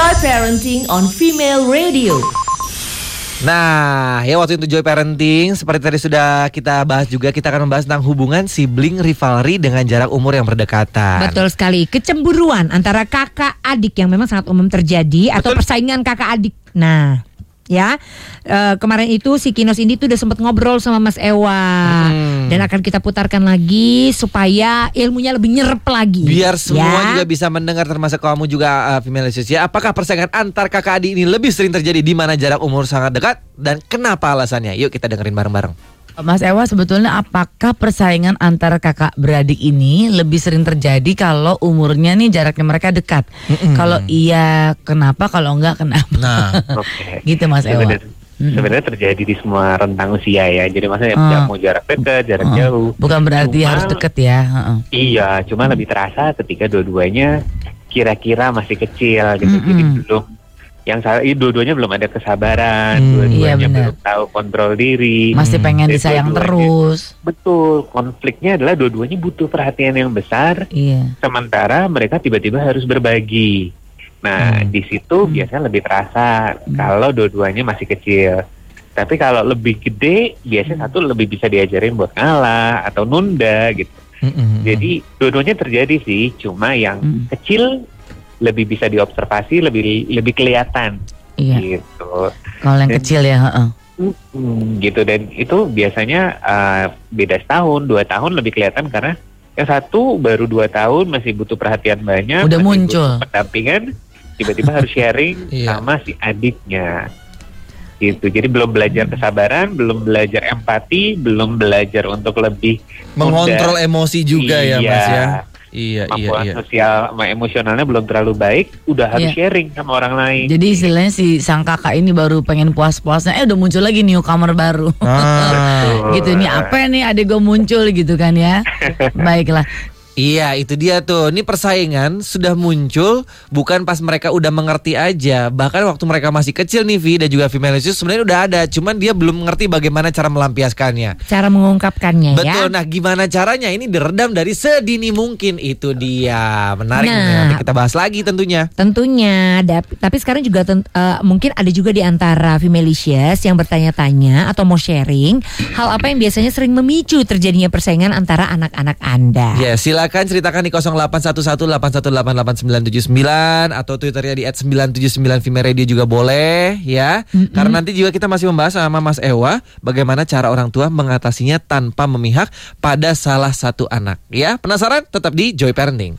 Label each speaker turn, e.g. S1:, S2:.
S1: Enjoy parenting on Female Radio.
S2: Nah, ya waktu itu Joy Parenting seperti tadi sudah kita bahas juga kita akan membahas tentang hubungan sibling rivalry dengan jarak umur yang berdekatan.
S3: Betul sekali. Kecemburuan antara kakak adik yang memang sangat umum terjadi atau
S2: Betul.
S3: persaingan kakak adik. Nah, ya eh, kemarin itu si Kinos ini tuh udah sempat ngobrol sama Mas Ewa
S2: Hmm.
S3: dan akan kita putarkan lagi supaya ilmunya lebih nyerep lagi.
S2: Biar semua
S3: Ya.
S2: juga bisa mendengar termasuk kamu juga uh, female ya. Apakah persaingan antar kakak adik ini lebih sering terjadi di mana jarak umur sangat dekat dan kenapa alasannya? Yuk kita dengerin bareng-bareng.
S4: Mas Ewa sebetulnya apakah persaingan antara kakak beradik ini lebih sering terjadi kalau umurnya nih jaraknya mereka dekat? Kalau iya kenapa? Kalau enggak kenapa?
S2: Nah,
S5: Oke.
S4: Gitu Mas Ewa.
S5: Sebenarnya, sebenarnya terjadi di semua rentang usia ya. Jadi maksudnya nggak mau jarak dekat, jarak
S4: Heeh.
S5: jauh.
S4: Bukan berarti
S5: Cuma-
S4: harus deket ya. heeh.
S5: Iya, cuma lebih terasa ketika dua-duanya kira-kira masih kecil gitu. Jadi
S4: Mm-mm.
S5: belum yang salah, ih, dua-duanya belum ada kesabaran,
S2: Hmm,
S5: dua-duanya
S4: iya
S5: belum tahu kontrol diri.
S4: Masih
S2: Hmm.
S4: pengen
S5: Jadi
S4: disayang terus.
S5: Betul, konfliknya adalah dua-duanya butuh perhatian yang besar,
S4: Iya.
S5: sementara mereka tiba-tiba harus berbagi. Nah,
S2: Hmm.
S5: di situ biasanya lebih terasa kalau dua-duanya masih kecil. Tapi kalau lebih gede, biasanya satu lebih bisa diajarin buat ngalah atau nunda gitu.
S2: mm-mm.
S5: Jadi dua-duanya terjadi sih, cuma yang
S4: Hmm.
S5: kecil lebih bisa diobservasi, lebih lebih kelihatan
S4: Iya.
S5: gitu.
S4: Kalau yang
S5: Dan-
S4: kecil ya. heeh.
S5: Hmm, gitu dan itu biasanya uh, beda setahun, dua tahun lebih kelihatan karena yang satu baru dua tahun masih butuh perhatian banyak,
S4: Udah muncul.
S5: pendampingan, tiba-tiba harus sharing
S2: Iya.
S5: sama si adiknya. Gitu. Jadi belum belajar kesabaran, belum belajar empati, belum belajar untuk lebih
S2: mengontrol
S5: mudah.
S2: emosi juga ya,
S5: Iya.
S2: Mas ya. Iya, iya,
S5: kemampuan
S2: iya.
S5: sosial sama emosionalnya belum terlalu baik, udah harus
S4: Iya.
S5: sharing sama orang lain.
S4: Jadi istilahnya si sang kakak ini baru pengen puas-puasnya, eh udah muncul lagi newcomer baru.
S2: Ah.
S4: gitu nih apa nih adik gue muncul gitu kan ya. Baiklah.
S2: Iya itu dia tuh. Ini persaingan sudah muncul Bukan pas mereka udah mengerti aja. Bahkan waktu mereka masih kecil nih Vi Dan juga Femilisius sebenarnya udah ada. Cuman dia belum mengerti bagaimana cara melampiaskannya.
S3: Cara mengungkapkannya
S2: Betul,
S3: ya.
S2: nah gimana caranya? Ini diredam dari sedini mungkin. Itu dia. Menarik nih.
S3: Nah.
S2: Nanti kita bahas lagi tentunya.
S3: Tentunya, tapi sekarang juga ten- eh, mungkin ada juga di antara femalicious yang bertanya-tanya atau mau sharing hal apa yang biasanya sering memicu terjadinya persaingan antara anak-anak Anda.
S2: Ya silakan ceritakan di 0811818899 Atau twitternya di @979 Female Radio juga boleh ya. Karena nanti juga kita masih membahas sama Mas Ewa Bagaimana cara orang tua mengatasinya tanpa memihak pada salah satu anak Ya. Penasaran? Tetap di Joy Parenting